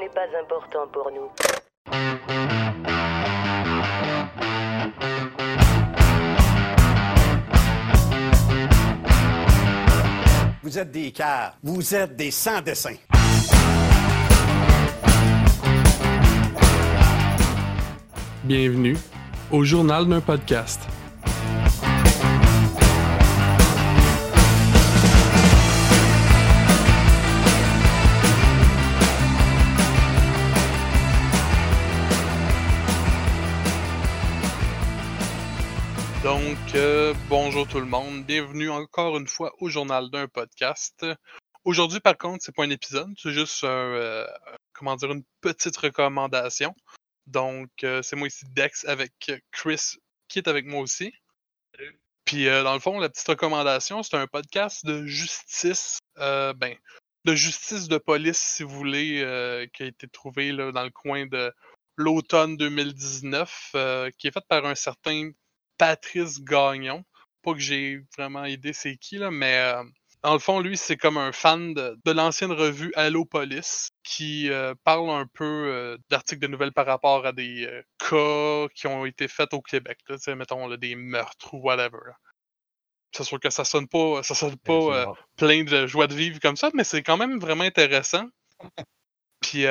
n'est pas important pour nous. Vous êtes des cars. Vous êtes des sans-dessins. Bienvenue au journal d'un podcast. Donc, euh, bonjour tout le monde, bienvenue encore une fois au journal d'un podcast. Aujourd'hui, par contre, c'est pas un épisode, c'est juste un, euh, comment dire, une petite recommandation. Donc, euh, c'est moi ici, Dex, avec Chris, qui est avec moi aussi. Puis, euh, dans le fond, la petite recommandation, c'est un podcast de justice, euh, ben, de justice de police, si vous voulez, euh, qui a été trouvé là, dans le coin de l'automne 2019, euh, qui est fait par un certain Patrice Gagnon. Pas que j'ai vraiment idée c'est qui, là, mais euh, dans le fond, lui, c'est comme un fan de, de l'ancienne revue Allo Police qui euh, parle un peu euh, d'articles de nouvelles par rapport à des cas qui ont été faits au Québec. Là, mettons là, des meurtres ou whatever. C'est sûr que ça sonne pas, ça sonne pas plein de joie de vivre comme ça, mais c'est quand même vraiment intéressant. Puis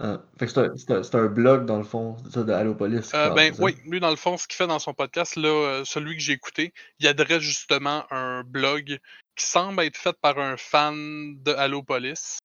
euh, Ah, fait que c'est un, blog dans le fond, ça, de Allopolis. Euh, ben oui, lui dans le fond, ce qu'il fait dans son podcast, là, euh, celui que j'ai écouté, il adresse justement un blog qui semble être fait par un fan de Halo Police.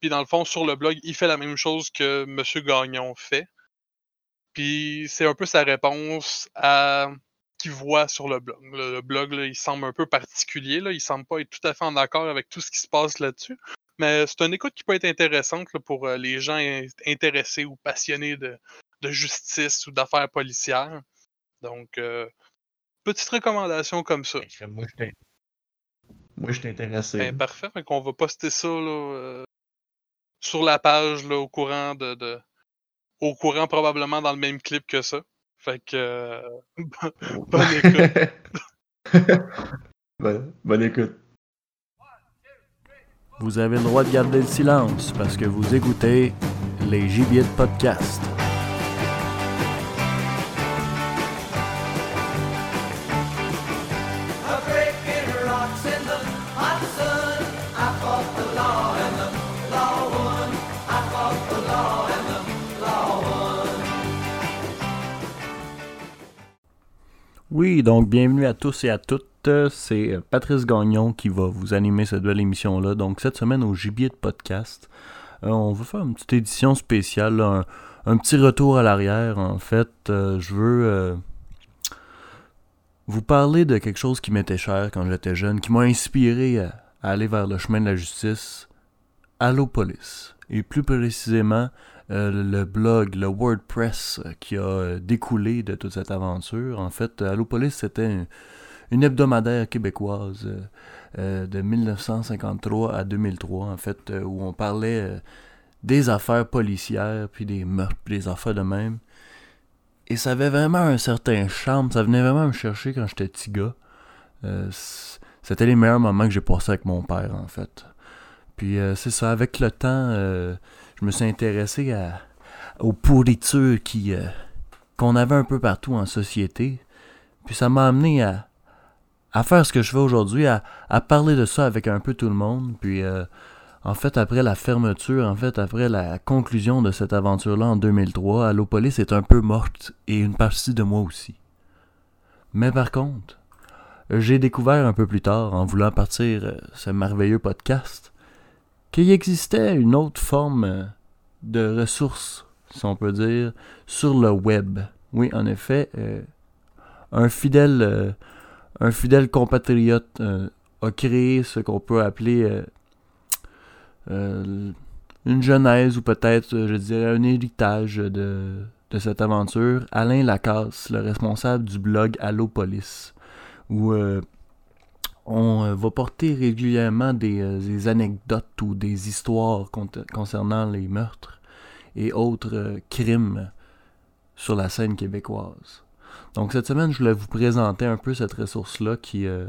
Puis dans le fond, sur le blog, il fait la même chose que Monsieur Gagnon fait. Puis c'est un peu sa réponse à qu'il voit sur le blog. Le, le blog, là, il semble un peu particulier, là. il semble pas être tout à fait en accord avec tout ce qui se passe là-dessus. Mais c'est une écoute qui peut être intéressante là, pour euh, les gens in- intéressés ou passionnés de, de justice ou d'affaires policières. Donc, euh, petite recommandation comme ça. Ben, Moi, je suis intéressé. Ben, parfait, fait qu'on va poster ça là, euh, sur la page là, au courant de, de- au courant probablement dans le même clip que ça. Fait que euh, bonne écoute. Bonne, bonne écoute. Vous avez le droit de garder le silence parce que vous écoutez les gibiers de podcast. Oui, donc bienvenue à tous et à toutes. C'est euh, Patrice Gagnon qui va vous animer cette belle émission-là. Donc cette semaine au gibier de podcast, euh, on va faire une petite édition spéciale, un, un petit retour à l'arrière. En fait, Euh, je veux euh, vous parler de quelque chose qui m'était cher quand j'étais jeune, qui m'a inspiré à, aller vers le chemin de la justice. Allo Police. Et plus précisément, euh, le blog, le WordPress euh, qui a euh, découlé de toute cette aventure. En fait, euh, Allopolis, c'était une, une hebdomadaire québécoise euh, euh, de 1953 à 2003, en fait, euh, où on parlait des affaires policières, puis des meurtres, puis des affaires de même. Et ça avait vraiment un certain charme, ça venait vraiment me chercher quand j'étais petit gars. C'était les meilleurs moments que j'ai passés avec mon père, en fait. Puis c'est ça, avec le temps, je me suis intéressé à, aux pourritures qu'on avait un peu partout en société. Puis ça m'a amené à, à faire ce que je fais aujourd'hui, à, parler de ça avec un peu tout le monde. Puis euh, en fait, après la fermeture, en fait, après la conclusion de cette aventure-là en 2003, Allopolis est un peu morte et une partie de moi aussi. Mais par contre, j'ai découvert un peu plus tard, en voulant partir euh, ce merveilleux podcast, qu'il existait une autre forme euh, de ressources, si on peut dire, sur le web. Oui, en effet, euh, un fidèle, euh, un fidèle compatriote euh, a créé ce qu'on peut appeler euh, euh, une genèse ou peut-être, je dirais, un héritage de, de cette aventure. Alain Lacasse, le responsable du blog Allopolis, où on va porter régulièrement des, anecdotes ou des histoires concernant les meurtres et autres crimes sur la scène québécoise. Donc cette semaine, je voulais vous présenter un peu cette ressource-là qui, euh,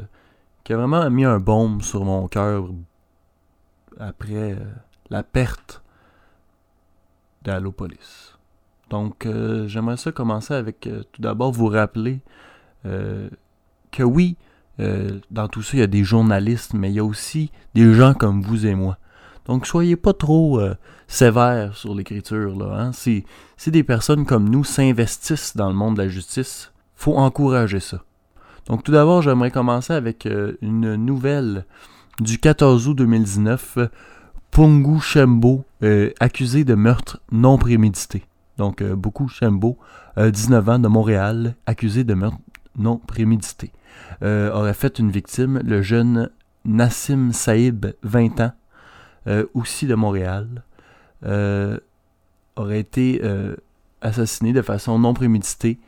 qui a vraiment mis un baume sur mon cœur après euh, la perte d'Allopolis. Donc, euh, j'aimerais ça commencer avec tout d'abord vous rappeler que oui, dans tout ça, il y a des journalistes, mais il y a aussi des gens comme vous et moi. Donc, soyez pas trop euh, sévères sur l'écriture. Là, hein. si, des personnes comme nous s'investissent dans le monde de la justice, faut encourager ça. Donc, tout d'abord, j'aimerais commencer avec euh, une nouvelle du 14 août 2019. euh, Pungu Shembo, accusé de meurtre non prémédité. Donc, euh, Boku Shembo, euh, 19 ans, de Montréal, accusé de meurtre non prémédité. Aurait fait une victime, le jeune Nassim Saïb, 20 ans, euh, aussi de Montréal, euh, aurait été euh, assassiné de façon non préméditée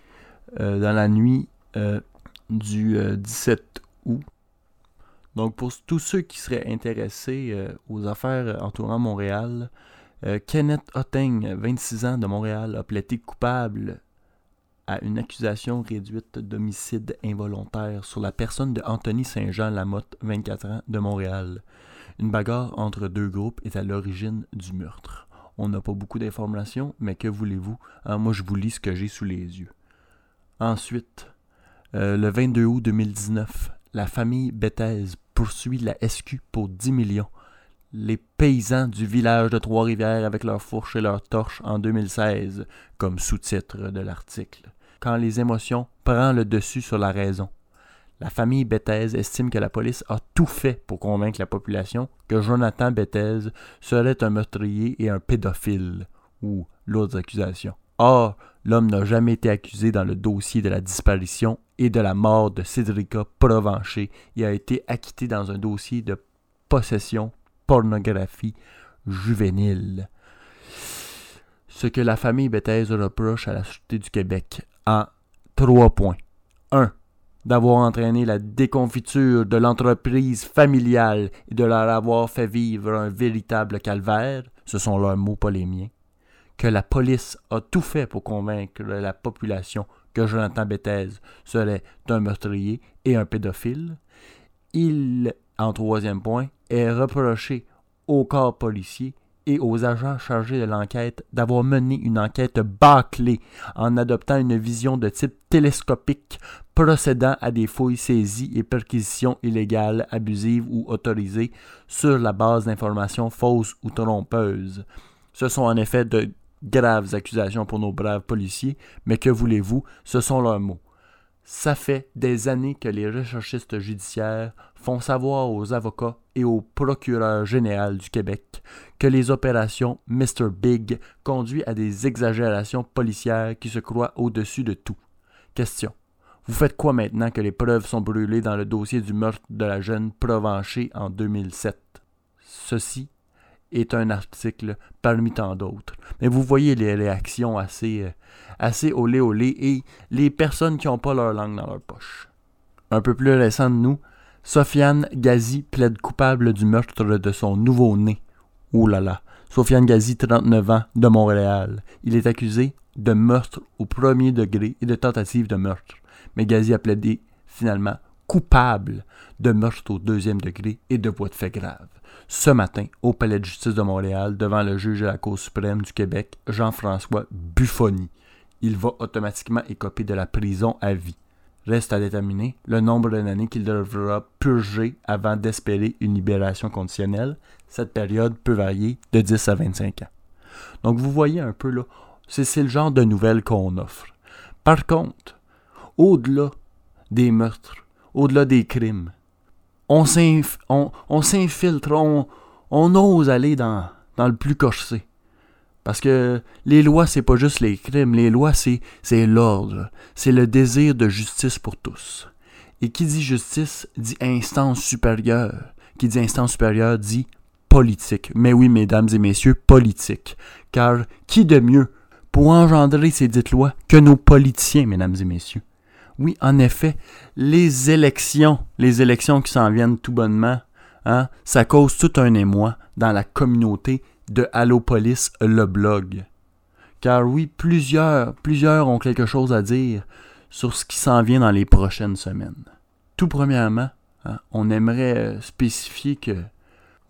dans la nuit du euh, 17 août. Donc pour tous ceux qui seraient intéressés aux affaires entourant Montréal, Kenneth Oteng, 26 ans de Montréal, a plaidé coupable à une accusation réduite d'homicide involontaire sur la personne de Anthony Saint-Jean Lamotte, 24 ans, de Montréal. Une bagarre entre deux groupes est à l'origine du meurtre. On n'a pas beaucoup d'informations, mais que voulez-vous? Hein, Moi, je vous lis ce que j'ai sous les yeux. Ensuite, euh, le 22 août 2019, la famille Bethez poursuit la SQ pour 10 millions. Les paysans du village de Trois-Rivières avec leurs fourches et leurs torches en 2016, comme sous-titre de l'article. Quand les émotions prennent le dessus sur la raison. La famille Bethez estime que la police a tout fait pour convaincre la population que Jonathan Bethez serait un meurtrier et un pédophile, ou l'autre accusation. Or, l'homme n'a jamais été accusé dans le dossier de la disparition et de la mort de Cédrica Provencher et a été acquitté dans un dossier de possession pornographie juvénile. Ce que la famille Bethesda reproche à la Sûreté du Québec en trois points. 1. D'avoir entraîné la déconfiture de l'entreprise familiale et de leur avoir fait vivre un véritable calvaire, ce sont leurs mots, pas. Que la police a tout fait pour convaincre la population que Jonathan Bethez serait un meurtrier et un pédophile. Il, en troisième point, est reproché au corps policier et aux agents chargés de l'enquête d'avoir mené une enquête bâclée en adoptant une vision de type télescopique procédant à des fouilles saisies et perquisitions illégales, abusives ou autorisées sur la base d'informations fausses ou trompeuses. Ce sont en effet de graves accusations pour nos braves policiers, mais que voulez-vous, ce sont leurs mots. Ça fait des années que les recherchistes judiciaires font savoir aux avocats et au procureur général du Québec que les opérations Mr. Big conduisent à des exagérations policières qui se croient au-dessus de tout. Question. Vous faites quoi maintenant que les preuves sont brûlées dans le dossier du meurtre de la jeune Provencher en 2007? Ceci est un article parmi tant d'autres. Mais vous voyez les réactions assez, euh, assez olé olé et les personnes qui n'ont pas leur langue dans leur poche. Un peu plus récent de nous, Sofiane Gazi plaide coupable du meurtre de son nouveau-né. Ouh là là. Sofiane Gazi, 39 ans, de Montréal. Il est accusé de meurtre au premier degré et de tentative de meurtre. Mais Gazi a plaidé finalement coupable de meurtre au deuxième degré et de voies de fait grave. Ce matin, au Palais de justice de Montréal, devant le juge de la Cour suprême du Québec, Jean-François Buffoni. Il va automatiquement écoper de la prison à vie. Reste à déterminer le nombre d'années qu'il devra purger avant d'espérer une libération conditionnelle. Cette période peut varier de 10 à 25 ans. Donc vous voyez un peu là, c'est le genre de nouvelles qu'on offre. Par contre, au-delà des meurtres, au-delà des crimes, on s'inf- on- on s'infiltre, on, on ose aller dans, dans le plus corsé. Parce que les lois, c'est pas juste les crimes, les lois, c'est, l'ordre, c'est le désir de justice pour tous. Et qui dit justice dit instance supérieure. Qui dit instance supérieure dit politique. Mais oui, mesdames et messieurs, politique. Car qui de mieux pour engendrer ces dites lois que nos politiciens, mesdames et messieurs? Oui, en effet, les élections, les élections qui s'en viennent tout bonnement, hein, ça cause tout un émoi dans la communauté de Allopolis, le blog. Car oui, plusieurs, plusieurs ont quelque chose à dire sur ce qui s'en vient dans les prochaines semaines. Tout premièrement, hein, on aimerait euh, spécifier que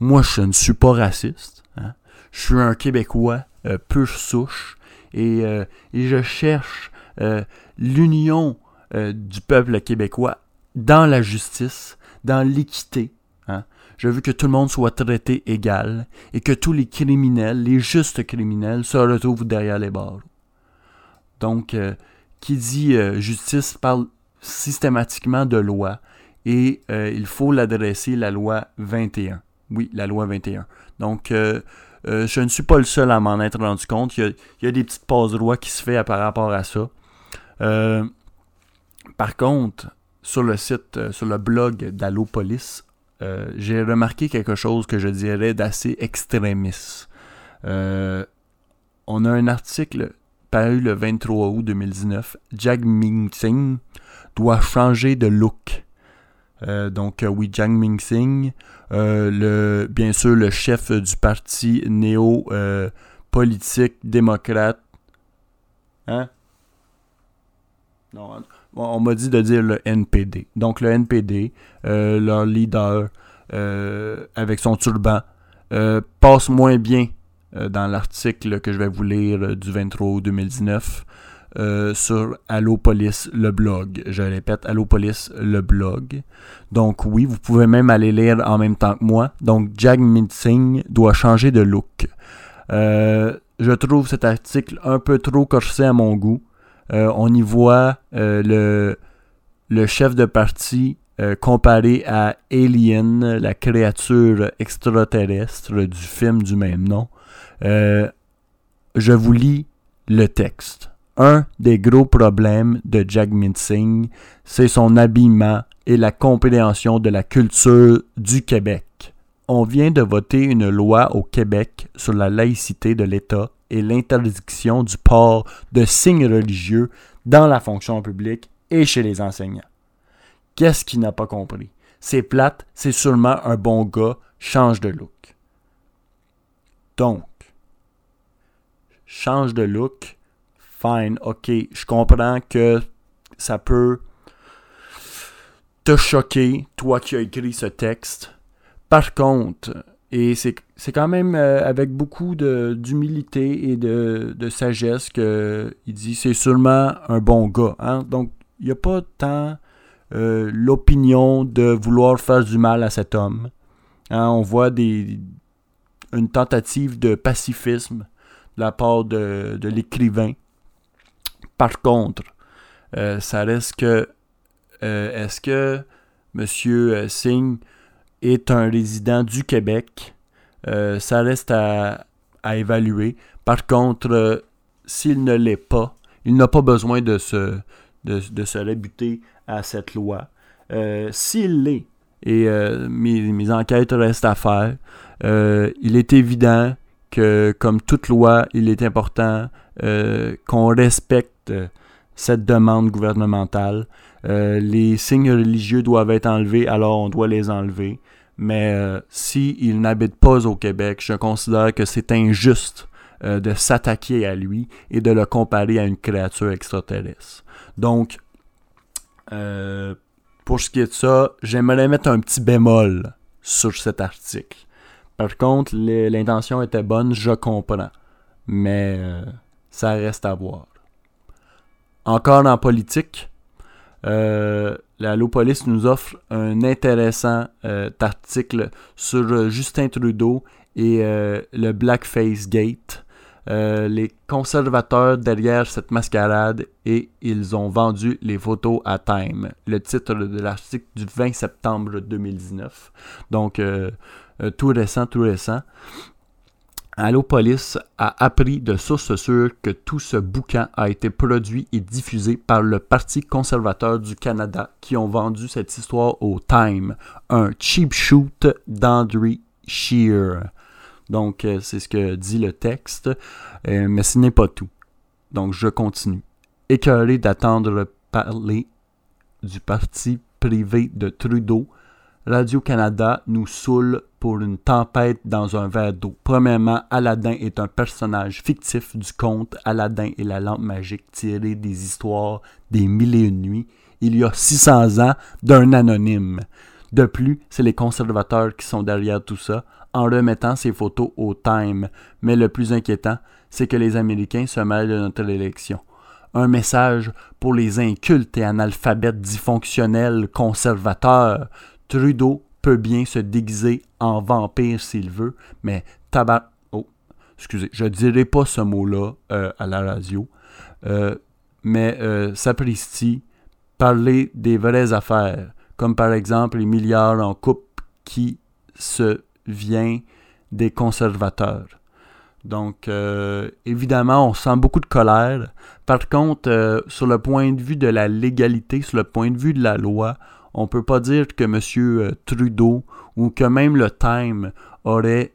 moi, je ne suis pas raciste. hein. Je suis un Québécois euh, pure souche et, euh, et je cherche euh, l'union du peuple québécois dans la justice, dans l'équité. hein. Je veux que tout le monde soit traité égal et que tous les criminels, les justes criminels, se retrouvent derrière les barreaux. Donc, euh, qui dit euh, justice parle systématiquement de loi et euh, il faut l'adresser la loi 21. Oui, la loi 21. Donc, je ne suis pas le seul à m'en être rendu compte. Il y a, des petites passes loi qui se fait par rapport à ça. Par contre, sur le site, sur le blog d'Allopolis, euh, j'ai remarqué quelque chose que je dirais d'assez extrémiste. Euh, on a un article paru le 23 août 2019. Jagmeet Singh doit changer de look. Euh, donc oui, Singh, euh, le, bien sûr le chef du parti néo-politique démocrate. Hein? Non, on- m'a dit de dire le NPD. Donc le NPD, euh, leur leader euh, avec son turban, euh, passe moins bien dans l'article que je vais vous lire du 23 août 2019 euh, sur Allopolis, le blog. Je répète, Allopolis, le blog. Donc oui, vous pouvez même aller lire en même temps que moi. Donc Jagmeet Singh doit changer de look. Je trouve cet article un peu trop corsé à mon goût. Euh, on y voit euh, le, chef de parti euh, comparé à Alien, la créature extraterrestre du film du même nom. Je vous lis le texte. Un des gros problèmes de Jagmeet Singh, c'est son habillement et la compréhension de la culture du Québec. On vient de voter une loi au Québec sur la laïcité de l'État et l'interdiction du port de signes religieux dans la fonction publique et chez les enseignants. Qu'est-ce qu'il n'a pas compris? C'est plate, c'est seulement un bon gars, change de look. Donc, change de look, fine, ok, je comprends que ça peut te choquer, toi qui as écrit ce texte. Par contre, et c'est quand même euh, avec beaucoup d'humilité et de, de sagesse que il dit c'est seulement un bon gars. hein. Donc, il n'y a pas tant euh, l'opinion de vouloir faire du mal à cet homme. Hein, on voit des, une tentative de pacifisme de la part de, de l'écrivain. Par contre, euh, ça reste que est-ce que M. Singh est un résident du Québec? Euh, ça reste à, à évaluer. Par contre, euh, s'il ne l'est pas, il n'a pas besoin de se, de, de se rébuter à cette loi. Euh, s'il l'est, et mes, mes enquêtes restent à faire, il est évident que, comme toute loi, il est important qu'on respecte cette demande gouvernementale. Euh, les signes religieux doivent être enlevés, alors on doit les enlever. Mais euh, s'il n'habite pas au Québec, je considère que c'est injuste euh, de s'attaquer à lui et de le comparer à une créature extraterrestre. Donc, euh, pour ce qui est de ça, j'aimerais mettre un petit bémol sur cet article. Par contre, l'intention était bonne, je comprends. Mais ça reste à voir. Encore en politique, euh, la Lopolis nous offre un intéressant euh, article sur euh, Justin Trudeau et le Blackface Gate. Les conservateurs derrière cette mascarade et ils ont vendu les photos à Time. Le titre de l'article du 20 septembre 2019. Donc, tout récent, tout récent. Allopolis a appris de sources sûres que tout ce bouquin a été produit et diffusé par le Parti conservateur du Canada qui ont vendu cette histoire au Time, un cheap shoot d'Andrew Shear. Donc, euh, c'est ce que dit le texte, euh, mais ce n'est pas tout. Donc, je continue. Écœuré d'attendre parler du parti privé de Trudeau, Radio-Canada nous saoule pour une tempête dans un verre d'eau. Premièrement, Aladdin est un personnage fictif du conte Aladdin et la lampe magique tiré des histoires des mille et une nuits, il y a 600 ans, d'un anonyme. De plus, c'est les conservateurs qui sont derrière tout ça, en remettant ces photos au Time. Mais le plus inquiétant, c'est que les Américains se mêlent de notre élection. Un message pour les incultes et analphabètes dysfonctionnels conservateurs. Trudeau peut bien se déguiser en vampire s'il veut, mais tabac. Oh, excusez, je dirai pas ce mot-là euh, à la radio. Euh, mais euh, sapristi, parler des vraies affaires, comme par exemple les milliards en coupe qui se vient des conservateurs. Donc, évidemment, on sent beaucoup de colère. Par contre, sur le point de vue de la légalité, sur le point de vue de la loi, on ne peut pas dire que M. Euh, Trudeau ou que même le Time aurait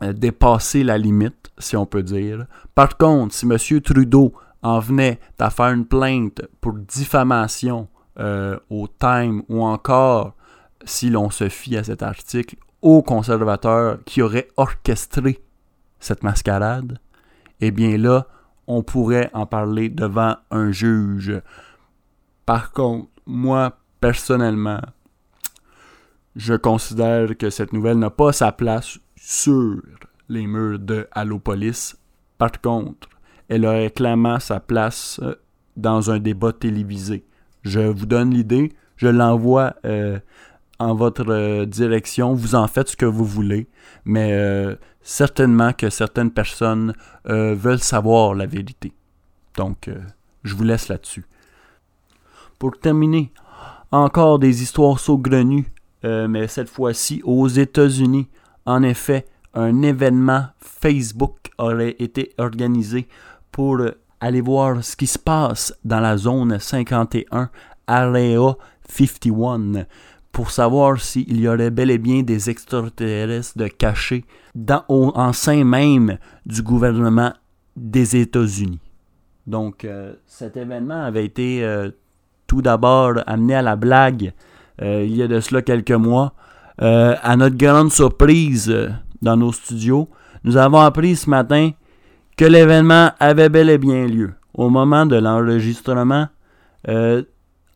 dépassé la limite, si on peut dire. Par contre, si M. Trudeau en venait à faire une plainte pour diffamation au Time ou encore, si l'on se fie à cet article, aux conservateurs qui auraient orchestré cette mascarade, eh bien là, on pourrait en parler devant un juge. Par contre, moi, personnellement, je considère que cette nouvelle n'a pas sa place sur les murs de Allopolis. Par contre, elle aurait clairement sa place euh, dans un débat télévisé. Je vous donne l'idée, je l'envoie euh, en votre euh, direction, vous en faites ce que vous voulez, mais certainement que certaines personnes veulent savoir la vérité. Donc, je vous laisse là-dessus. Pour terminer, encore des histoires saugrenues, mais cette fois-ci aux États-Unis. En effet, un événement Facebook aurait été organisé pour aller voir ce qui se passe dans la zone 51, Area 51 pour savoir s'il y aurait bel et bien des extraterrestres cachés dans, en sein même du gouvernement des États-Unis. Donc, euh, cet événement avait été euh, d'abord amené à la blague euh, il y a de cela quelques mois. à notre grande surprise dans nos studios, nous avons appris ce matin que l'événement avait bel et bien lieu. Au moment de l'enregistrement,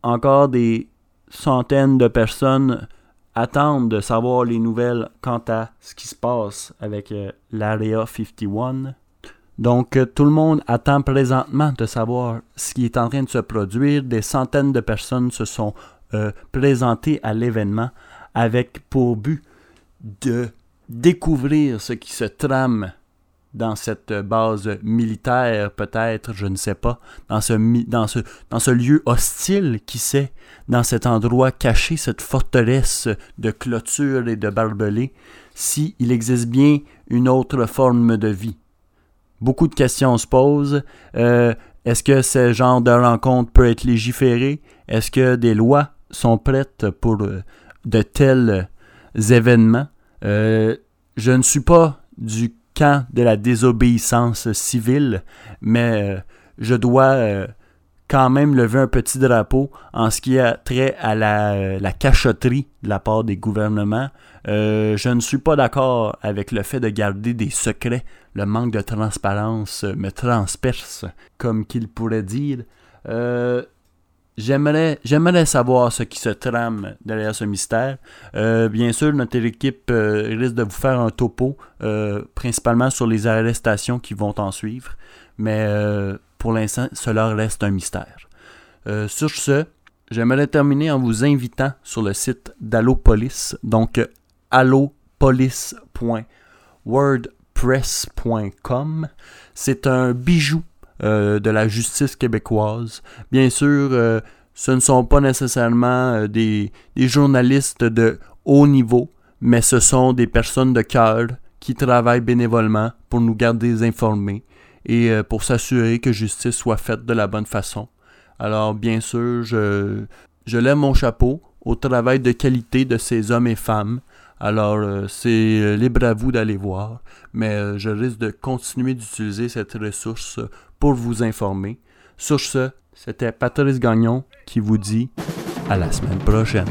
encore des centaines de personnes attendent de savoir les nouvelles quant à ce qui se passe avec euh, l'Area 51. Donc, euh, tout le monde attend présentement de savoir ce qui est en train de se produire. Des centaines de personnes se sont euh, présentées à l'événement avec pour but de découvrir ce qui se trame dans cette base militaire, peut-être, je ne sais pas, dans ce, lieu hostile, qui sait, dans cet endroit caché, cette forteresse de clôture et de barbelés, s'il existe bien une autre forme de vie. Beaucoup de questions se posent. Euh, est-ce que ce genre de rencontre peut être légiféré? Est-ce que des lois sont prêtes pour euh, de tels événements? Euh, je ne suis pas du de la désobéissance civile, mais je dois quand même lever un petit drapeau en ce qui a trait à la, euh, cachotterie de la part des gouvernements. je ne suis pas d'accord avec le fait de garder des secrets. Le manque de transparence me transperce, comme qu'il pourrait dire. J'aimerais, j'aimerais savoir ce qui se trame derrière ce mystère. Euh, bien sûr, notre équipe euh, risque de vous faire un topo, euh, principalement sur les arrestations qui vont en suivre. Mais pour l'instant, cela reste un mystère. sur ce, j'aimerais terminer en vous invitant sur le site d'Allopolis, donc allopolis.wordpress.com. C'est un bijou euh, de la justice québécoise. Bien sûr, euh, ce ne sont pas nécessairement euh, des, journalistes de haut niveau, mais ce sont des personnes de cœur qui travaillent bénévolement pour nous garder informés et pour s'assurer que justice soit faite de la bonne façon. Alors, bien sûr, je, je lève mon chapeau au travail de qualité de ces hommes et femmes. Alors, c'est libre à vous d'aller voir, mais je risque de continuer d'utiliser cette ressource pour vous informer. Sur ce, c'était Patrice Gagnon qui vous dit à la semaine prochaine.